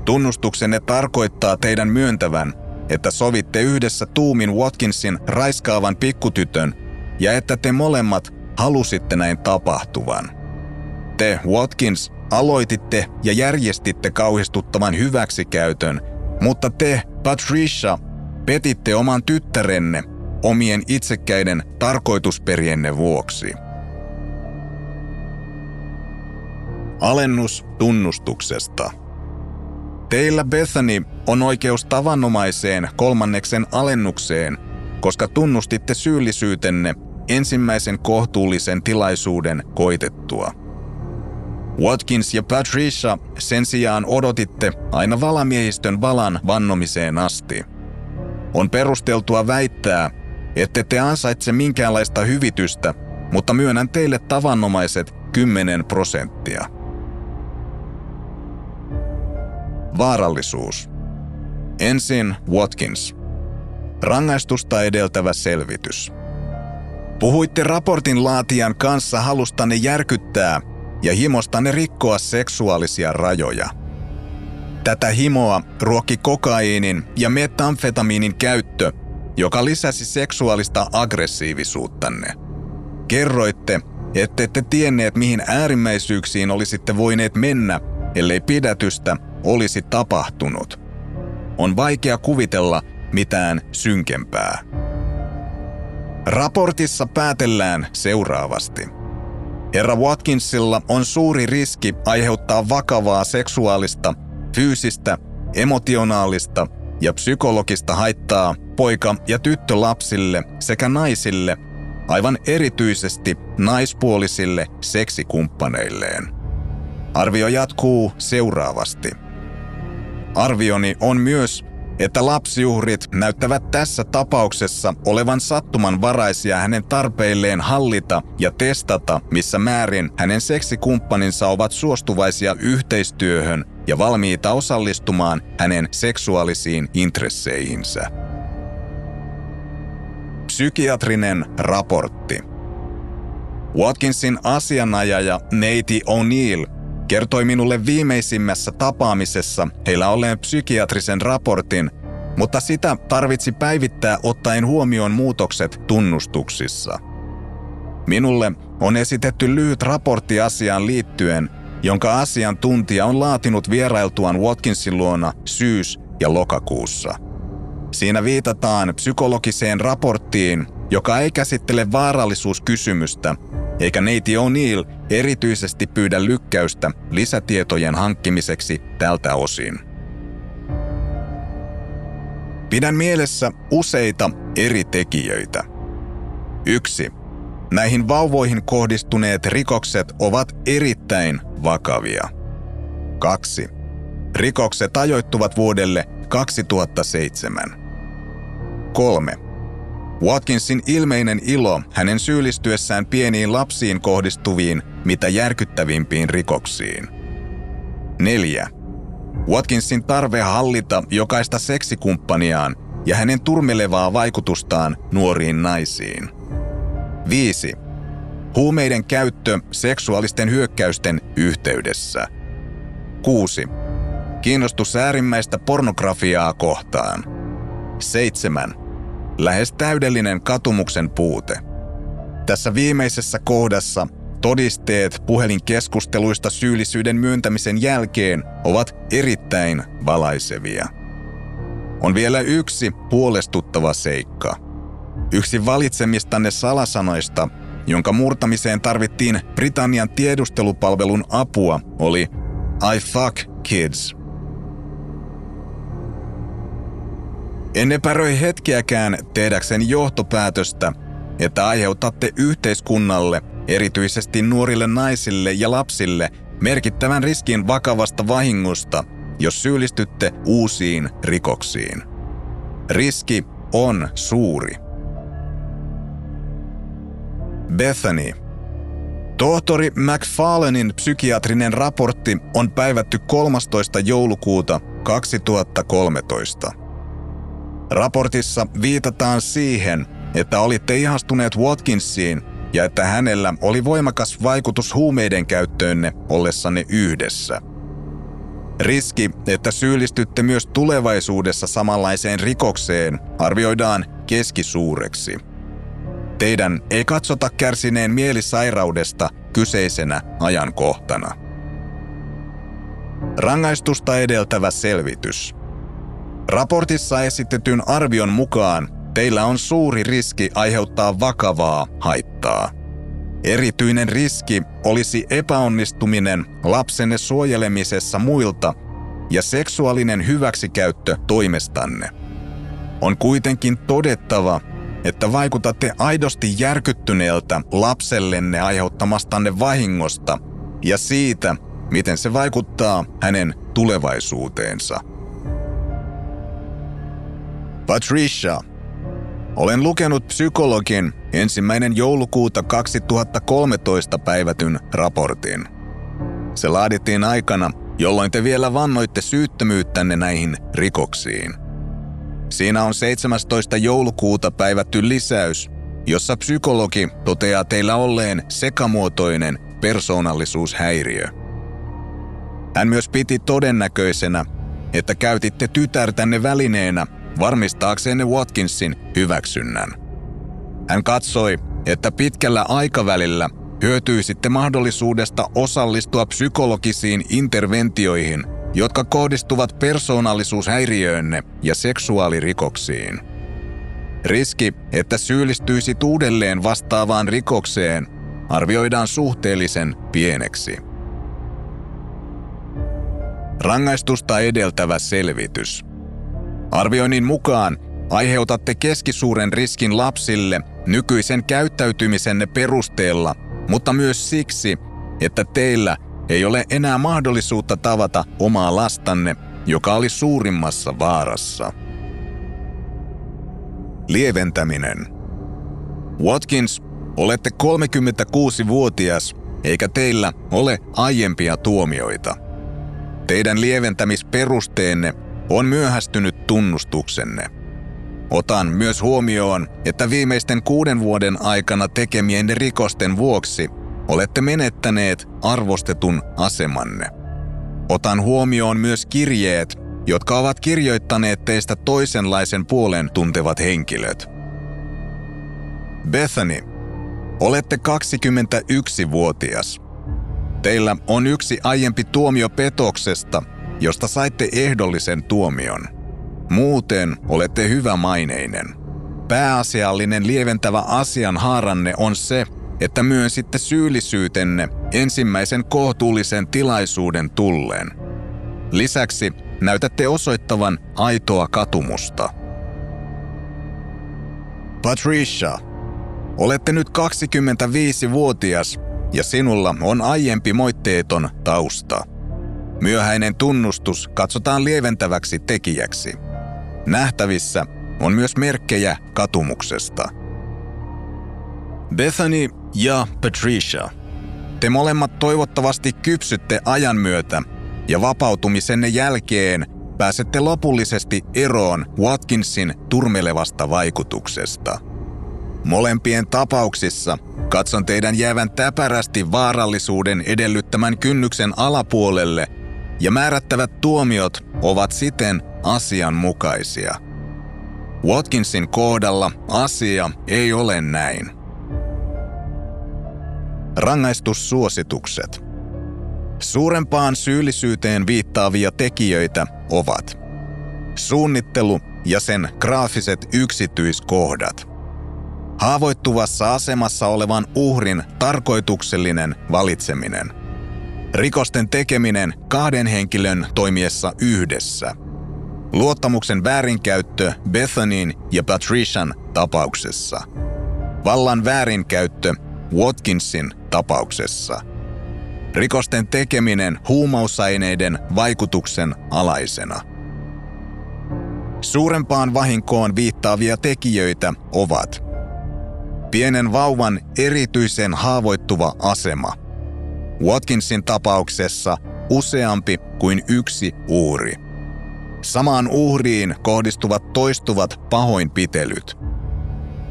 Tunnustuksenne tarkoittaa teidän myöntävän, että sovitte yhdessä tuumin Watkinsin raiskaavan pikkutytön ja että te molemmat halusitte näin tapahtuvan. Te, Watkins, aloititte ja järjestitte kauhistuttavan hyväksikäytön, mutta te, Patricia, petitte oman tyttärenne omien itsekkäiden tarkoitusperienne vuoksi. Alennus tunnustuksesta. Teillä Bethany on oikeus tavanomaiseen kolmanneksen alennukseen, koska tunnustitte syyllisyytenne ensimmäisen kohtuullisen tilaisuuden koitettua. Watkins ja Patricia sen sijaan odotitte aina valamiehistön valan vannomiseen asti. On perusteltua väittää, ette te ansaitse minkäänlaista hyvitystä, mutta myönnän teille tavanomaiset 10 prosenttia. Vaarallisuus. Ensin Watkins. Rangaistusta edeltävä selvitys. Puhuitte raportin laatijan kanssa halustanne järkyttää ja himostanne rikkoa seksuaalisia rajoja. Tätä himoa ruokki kokaiinin ja metamfetamiinin käyttö, joka lisäsi seksuaalista aggressiivisuuttanne. Kerroitte, ettette tienneet mihin äärimmäisyyksiin olisitte voineet mennä, ellei pidätystä olisi tapahtunut. On vaikea kuvitella mitään synkempää. Raportissa päätellään seuraavasti. Herra Watkinsilla on suuri riski aiheuttaa vakavaa seksuaalista, fyysistä, emotionaalista ja psykologista haittaa poika- ja tyttölapsille sekä naisille, aivan erityisesti naispuolisille seksikumppaneilleen. Arvio jatkuu seuraavasti. Arvioni on myös, että lapsiuhrit näyttävät tässä tapauksessa olevan sattumanvaraisia hänen tarpeilleen hallita ja testata, missä määrin hänen seksikumppaninsa ovat suostuvaisia yhteistyöhön ja valmiita osallistumaan hänen seksuaalisiin intresseihinsä. Psykiatrinen raportti. Watkinsin asianajaja Neiti O'Neill kertoi minulle viimeisimmässä tapaamisessa heillä olleen psykiatrisen raportin, mutta sitä tarvitsi päivittää ottaen huomioon muutokset tunnustuksissa. Minulle on esitetty lyhyt raportti asiaan liittyen, jonka asiantuntija on laatinut vierailtuaan Watkinsin luona syys- ja lokakuussa. Siinä viitataan psykologiseen raporttiin, joka ei käsittele vaarallisuuskysymystä, eikä neiti O'Neill erityisesti pyydä lykkäystä lisätietojen hankkimiseksi tältä osin. Pidän mielessä useita eri tekijöitä. 1. Näihin vauvoihin kohdistuneet rikokset ovat erittäin vakavia. 2. Rikokset ajoittuvat vuodelle 2007. 3. Watkinsin ilmeinen ilo hänen syyllistyessään pieniin lapsiin kohdistuviin mitä järkyttävimpiin rikoksiin. 4. Watkinsin tarve hallita jokaista seksikumppaniaan ja hänen turmelevaa vaikutustaan nuoriin naisiin. 5. Huumeiden käyttö seksuaalisten hyökkäysten yhteydessä. 6. Kiinnostus äärimmäistä pornografiaa kohtaan. 7 lähes täydellinen katumuksen puute. Tässä viimeisessä kohdassa todisteet puhelinkeskusteluista syyllisyyden myöntämisen jälkeen ovat erittäin valaisevia. On vielä yksi huolestuttava seikka. Yksi valitsemistanne salasanoista, jonka murtamiseen tarvittiin Britannian tiedustelupalvelun apua, oli I fuck kids – En epäröi hetkeäkään tehdäkseni johtopäätöstä, että aiheutatte yhteiskunnalle, erityisesti nuorille naisille ja lapsille, merkittävän riskin vakavasta vahingosta, jos syyllistytte uusiin rikoksiin. Riski on suuri. Bethany. Tohtori McFarlanein psykiatrinen raportti on päivätty 13. joulukuuta 2013. Raportissa viitataan siihen, että olitte ihastuneet Watkinsiin ja että hänellä oli voimakas vaikutus huumeiden käyttöönne ollessanne yhdessä. Riski, että syyllistytte myös tulevaisuudessa samanlaiseen rikokseen, arvioidaan keskisuureksi. Teidän ei katsota kärsineen mielisairaudesta kyseisenä ajankohtana. Rangaistusta edeltävä selvitys – Raportissa esitetyn arvion mukaan teillä on suuri riski aiheuttaa vakavaa haittaa. Erityinen riski olisi epäonnistuminen lapsenne suojelemisessa muilta ja seksuaalinen hyväksikäyttö toimestanne. On kuitenkin todettava, että vaikutatte aidosti järkyttyneeltä lapsellenne aiheuttamastanne vahingosta ja siitä, miten se vaikuttaa hänen tulevaisuuteensa. Patricia. Olen lukenut psykologin ensimmäinen joulukuuta 2013 päivätyn raportin. Se laadittiin aikana, jolloin te vielä vannoitte syyttömyyttänne näihin rikoksiin. Siinä on 17. joulukuuta päivätty lisäys, jossa psykologi toteaa teillä olleen sekamuotoinen persoonallisuushäiriö. Hän myös piti todennäköisenä, että käytitte tytärtänne välineenä varmistaaksenne Watkinsin hyväksynnän. Hän katsoi, että pitkällä aikavälillä hyötyisitte mahdollisuudesta osallistua psykologisiin interventioihin, jotka kohdistuvat persoonallisuushäiriöönne ja seksuaalirikoksiin. Riski, että syyllistyisit uudelleen vastaavaan rikokseen, arvioidaan suhteellisen pieneksi. Rangaistusta edeltävä selvitys. Arvioinnin mukaan aiheutatte keskisuuren riskin lapsille nykyisen käyttäytymisenne perusteella, mutta myös siksi, että teillä ei ole enää mahdollisuutta tavata omaa lastanne, joka oli suurimmassa vaarassa. Lieventäminen. Watkins, olette 36-vuotias, eikä teillä ole aiempia tuomioita. Teidän lieventämisperusteenne on myöhästynyt tunnustuksenne. Otan myös huomioon, että viimeisten kuuden vuoden aikana tekemien rikosten vuoksi olette menettäneet arvostetun asemanne. Otan huomioon myös kirjeet, jotka ovat kirjoittaneet teistä toisenlaisen puolen tuntevat henkilöt. Bethany, olette 21-vuotias. Teillä on yksi aiempi tuomio petoksesta, josta saitte ehdollisen tuomion. Muuten olette hyvä maineinen. Pääasiallinen lieventävä asian haaranne on se, että myönsitte syyllisyytenne ensimmäisen kohtuullisen tilaisuuden tulleen. Lisäksi näytätte osoittavan aitoa katumusta. Patricia, olette nyt 25-vuotias ja sinulla on aiempi moitteeton tausta. Myöhäinen tunnustus katsotaan lieventäväksi tekijäksi. Nähtävissä on myös merkkejä katumuksesta. Bethany ja Patricia, te molemmat toivottavasti kypsytte ajan myötä ja vapautumisenne jälkeen pääsette lopullisesti eroon Watkinsin turmelevasta vaikutuksesta. Molempien tapauksissa katson teidän jäävän täpärästi vaarallisuuden edellyttämän kynnyksen alapuolelle ja määrättävät tuomiot ovat siten asianmukaisia. Watkinsin kohdalla asia ei ole näin. Rangaistussuositukset – Suurempaan syyllisyyteen viittaavia tekijöitä ovat suunnittelu ja sen graafiset yksityiskohdat. Haavoittuvassa asemassa olevan uhrin tarkoituksellinen valitseminen. Rikosten tekeminen kahden henkilön toimiessa yhdessä. Luottamuksen väärinkäyttö Bethanyin ja Patrician tapauksessa. Vallan väärinkäyttö Watkinsin tapauksessa – Rikosten tekeminen huumausaineiden vaikutuksen alaisena. Suurempaan vahinkoon viittaavia tekijöitä ovat pienen vauvan erityisen haavoittuva asema. Watkinsin tapauksessa useampi kuin yksi uhri. Samaan uhriin kohdistuvat toistuvat pahoinpitelyt.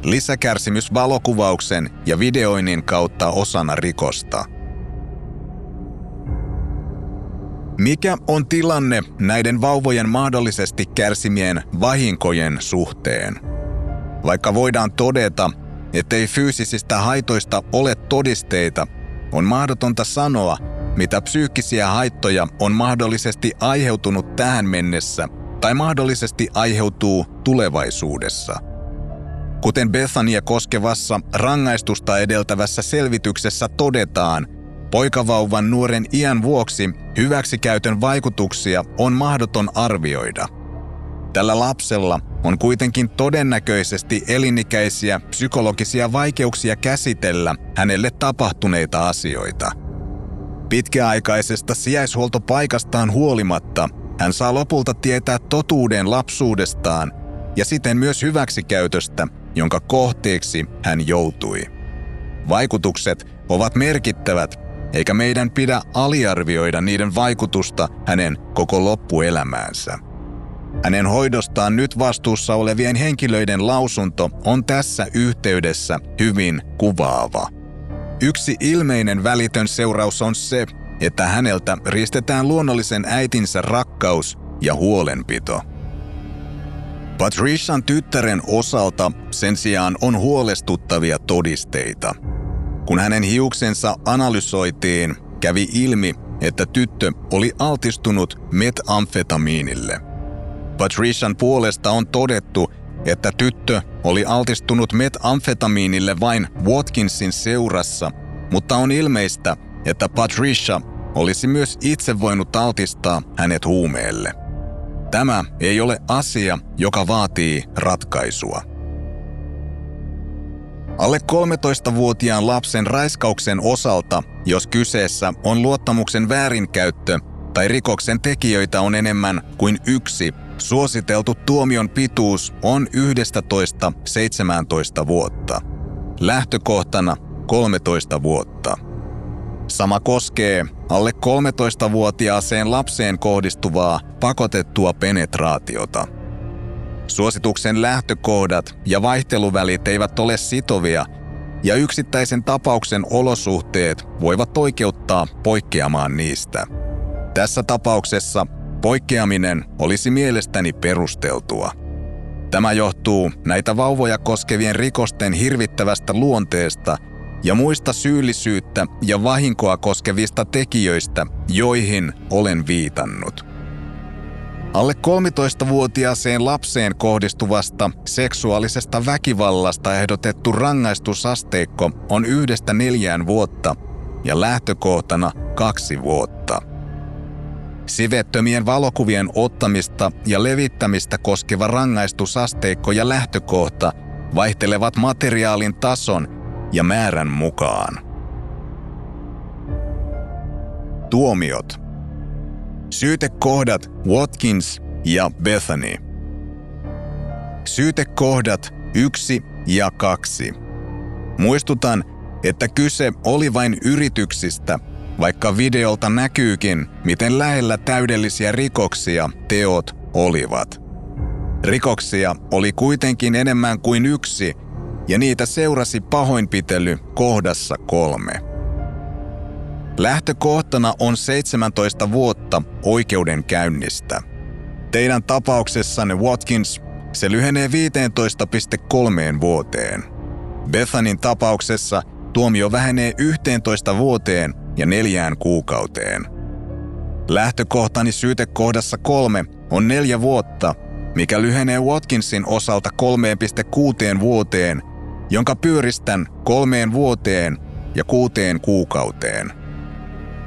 Lisäkärsimys valokuvauksen ja videoinnin kautta osana rikosta – Mikä on tilanne näiden vauvojen mahdollisesti kärsimien vahinkojen suhteen? Vaikka voidaan todeta, ettei fyysisistä haitoista ole todisteita, on mahdotonta sanoa, mitä psyykkisiä haittoja on mahdollisesti aiheutunut tähän mennessä tai mahdollisesti aiheutuu tulevaisuudessa. Kuten Bethania koskevassa rangaistusta edeltävässä selvityksessä todetaan – Poikavauvan nuoren iän vuoksi hyväksikäytön vaikutuksia on mahdoton arvioida. Tällä lapsella on kuitenkin todennäköisesti elinikäisiä psykologisia vaikeuksia käsitellä hänelle tapahtuneita asioita. Pitkäaikaisesta sijaishuoltopaikastaan huolimatta hän saa lopulta tietää totuuden lapsuudestaan ja siten myös hyväksikäytöstä, jonka kohteeksi hän joutui. Vaikutukset ovat merkittävät eikä meidän pidä aliarvioida niiden vaikutusta hänen koko loppuelämäänsä. hänen hoidostaan nyt vastuussa olevien henkilöiden lausunto on tässä yhteydessä hyvin kuvaava. Yksi ilmeinen välitön seuraus on se, että häneltä ristetään luonnollisen äitinsä rakkaus ja huolenpito. Patrician tyttären osalta sen sijaan on huolestuttavia todisteita. Kun hänen hiuksensa analysoitiin, kävi ilmi, että tyttö oli altistunut metamfetamiinille. Patrician puolesta on todettu, että tyttö oli altistunut metamfetamiinille vain Watkinsin seurassa, mutta on ilmeistä, että Patricia olisi myös itse voinut altistaa hänet huumeelle. Tämä ei ole asia, joka vaatii ratkaisua. Alle 13-vuotiaan lapsen raiskauksen osalta, jos kyseessä on luottamuksen väärinkäyttö tai rikoksen tekijöitä on enemmän kuin yksi, suositeltu tuomion pituus on 11-17 vuotta. Lähtökohtana 13 vuotta. Sama koskee alle 13-vuotiaaseen lapseen kohdistuvaa pakotettua penetraatiota. Suosituksen lähtökohdat ja vaihteluvälit eivät ole sitovia, ja yksittäisen tapauksen olosuhteet voivat oikeuttaa poikkeamaan niistä. Tässä tapauksessa poikkeaminen olisi mielestäni perusteltua. Tämä johtuu näitä vauvoja koskevien rikosten hirvittävästä luonteesta – ja muista syyllisyyttä ja vahinkoa koskevista tekijöistä, joihin olen viitannut. Alle 13-vuotiaaseen lapseen kohdistuvasta seksuaalisesta väkivallasta ehdotettu rangaistusasteikko on yhdestä neljään vuotta ja lähtökohtana kaksi vuotta. Sivettömien valokuvien ottamista ja levittämistä koskeva rangaistusasteikko ja lähtökohta vaihtelevat materiaalin tason ja määrän mukaan. Tuomiot. Syytekohdat Watkins ja Bethany. Syytekohdat 1 ja 2. Muistutan, että kyse oli vain yrityksistä, vaikka videolta näkyykin, miten lähellä täydellisiä rikoksia teot olivat. Rikoksia oli kuitenkin enemmän kuin yksi – ja niitä seurasi pahoinpitely kohdassa kolme. Lähtökohtana on 17 vuotta oikeudenkäynnistä. Teidän tapauksessanne Watkins se lyhenee 15,3 vuoteen. Bethanin tapauksessa tuomio vähenee 11 vuoteen ja neljään kuukauteen. Lähtökohtani syytekohdassa kolme on neljä vuotta, mikä lyhenee Watkinsin osalta 3,6 vuoteen jonka pyöristän kolmeen vuoteen ja kuuteen kuukauteen.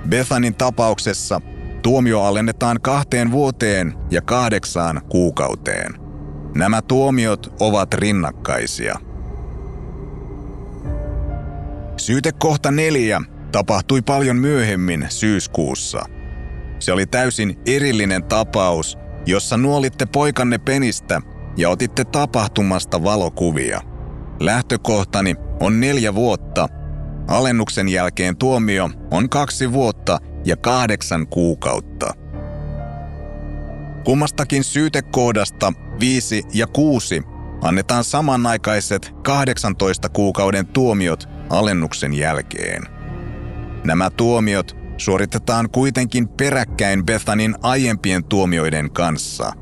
Bethanin tapauksessa tuomio alennetaan kahteen vuoteen ja kahdeksaan kuukauteen. Nämä tuomiot ovat rinnakkaisia. Syytekohta neljä tapahtui paljon myöhemmin syyskuussa. Se oli täysin erillinen tapaus, jossa nuolitte poikanne penistä ja otitte tapahtumasta valokuvia – Lähtökohtani on neljä vuotta. Alennuksen jälkeen tuomio on kaksi vuotta ja kahdeksan kuukautta. Kummastakin syytekohdasta 5 ja 6 annetaan samanaikaiset 18 kuukauden tuomiot alennuksen jälkeen. Nämä tuomiot suoritetaan kuitenkin peräkkäin Bethanin aiempien tuomioiden kanssa –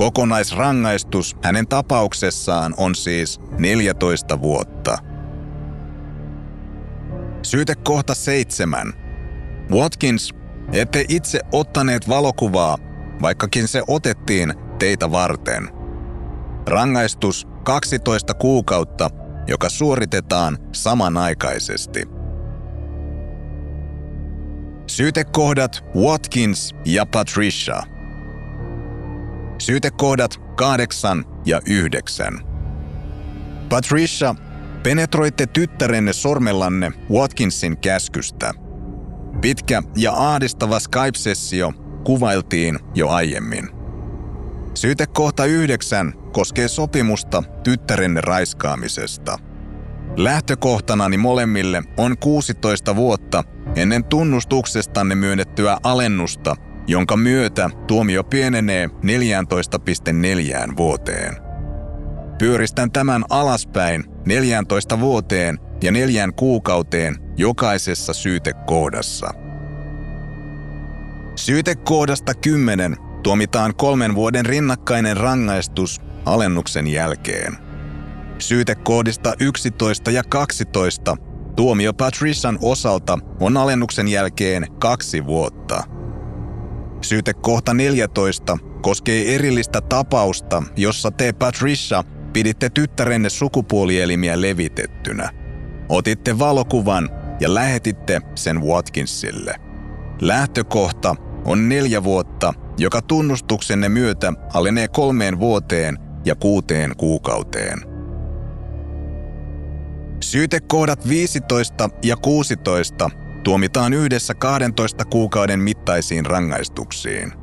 Kokonaisrangaistus hänen tapauksessaan on siis 14 vuotta. Syytekohta 7. Watkins, ette itse ottaneet valokuvaa, vaikkakin se otettiin teitä varten. Rangaistus 12 kuukautta, joka suoritetaan samanaikaisesti. Syytekohdat Watkins ja Patricia – Syytekohdat 8 ja 9. Patricia, penetroitte tyttärenne sormellanne Watkinsin käskystä. Pitkä ja ahdistava Skype-sessio kuvailtiin jo aiemmin. Syytekohta 9 koskee sopimusta tyttärenne raiskaamisesta. Lähtökohtanani molemmille on 16 vuotta ennen tunnustuksestanne myönnettyä alennusta – jonka myötä tuomio pienenee 14,4 vuoteen. Pyöristän tämän alaspäin 14 vuoteen ja neljään kuukauteen jokaisessa syytekohdassa. Syytekohdasta 10 tuomitaan kolmen vuoden rinnakkainen rangaistus alennuksen jälkeen. Syytekohdista 11 ja 12 tuomio Patrician osalta on alennuksen jälkeen kaksi vuotta. Syytekohta 14 koskee erillistä tapausta, jossa te Patricia piditte tyttärenne sukupuolielimiä levitettynä. Otitte valokuvan ja lähetitte sen Watkinsille. Lähtökohta on neljä vuotta, joka tunnustuksenne myötä alenee kolmeen vuoteen ja kuuteen kuukauteen. Syytekohdat 15 ja 16 tuomitaan yhdessä 12 kuukauden mittaisiin rangaistuksiin.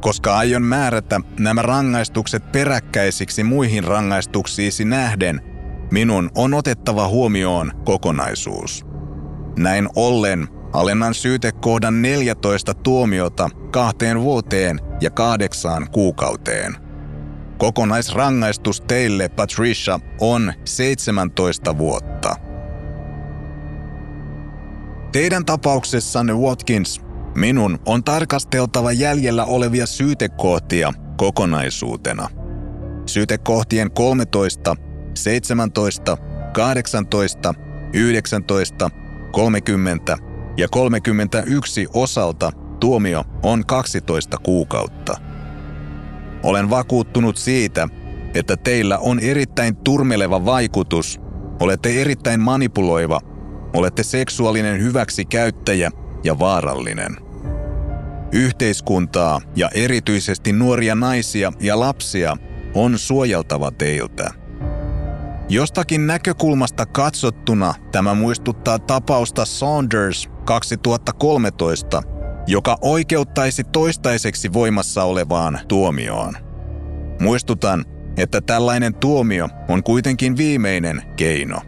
Koska aion määrätä nämä rangaistukset peräkkäisiksi muihin rangaistuksiisi nähden, minun on otettava huomioon kokonaisuus. Näin ollen alennan syytekohdan 14 tuomiota kahteen vuoteen ja kahdeksaan kuukauteen. Kokonaisrangaistus teille, Patricia, on 17 vuotta. Teidän tapauksessanne, Watkins, minun on tarkasteltava jäljellä olevia syytekohtia kokonaisuutena. Syytekohtien 13, 17, 18, 19, 30 ja 31 osalta tuomio on 12 kuukautta. Olen vakuuttunut siitä, että teillä on erittäin turmeleva vaikutus, olette erittäin manipuloiva, olette seksuaalinen hyväksikäyttäjä ja vaarallinen. Yhteiskuntaa ja erityisesti nuoria naisia ja lapsia on suojeltava teiltä. Jostakin näkökulmasta katsottuna tämä muistuttaa tapausta Saunders 2013, joka oikeuttaisi toistaiseksi voimassa olevaan tuomioon. Muistutan, että tällainen tuomio on kuitenkin viimeinen keino.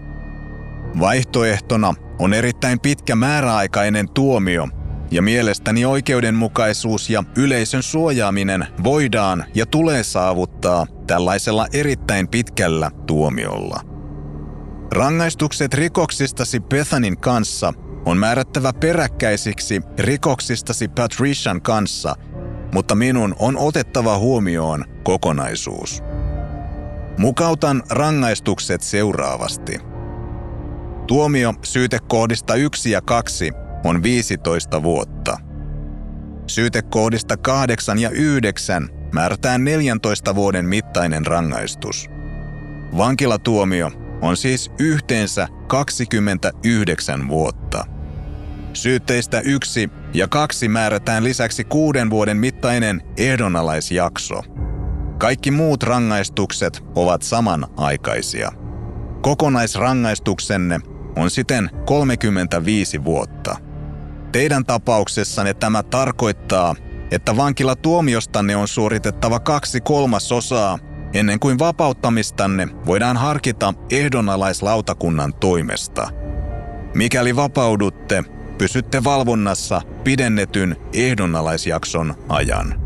Vaihtoehtona on erittäin pitkä määräaikainen tuomio, ja mielestäni oikeudenmukaisuus ja yleisön suojaaminen voidaan ja tulee saavuttaa tällaisella erittäin pitkällä tuomiolla. Rangaistukset rikoksistasi Bethanin kanssa on määrättävä peräkkäisiksi rikoksistasi Patrician kanssa, mutta minun on otettava huomioon kokonaisuus. Mukautan rangaistukset seuraavasti. Tuomio syytekoodista 1 ja 2 on 15 vuotta. Syytekoodista 8 ja 9 määrätään 14 vuoden mittainen rangaistus. Vankilatuomio on siis yhteensä 29 vuotta. Syytteistä yksi ja kaksi määrätään lisäksi kuuden vuoden mittainen ehdonalaisjakso. Kaikki muut rangaistukset ovat samanaikaisia. Kokonaisrangaistuksenne on siten 35 vuotta. Teidän tapauksessanne tämä tarkoittaa, että vankilatuomiostanne on suoritettava kaksi kolmasosaa ennen kuin vapauttamistanne voidaan harkita ehdonalaislautakunnan toimesta. Mikäli vapaudutte, pysytte valvonnassa pidennetyn ehdonalaisjakson ajan.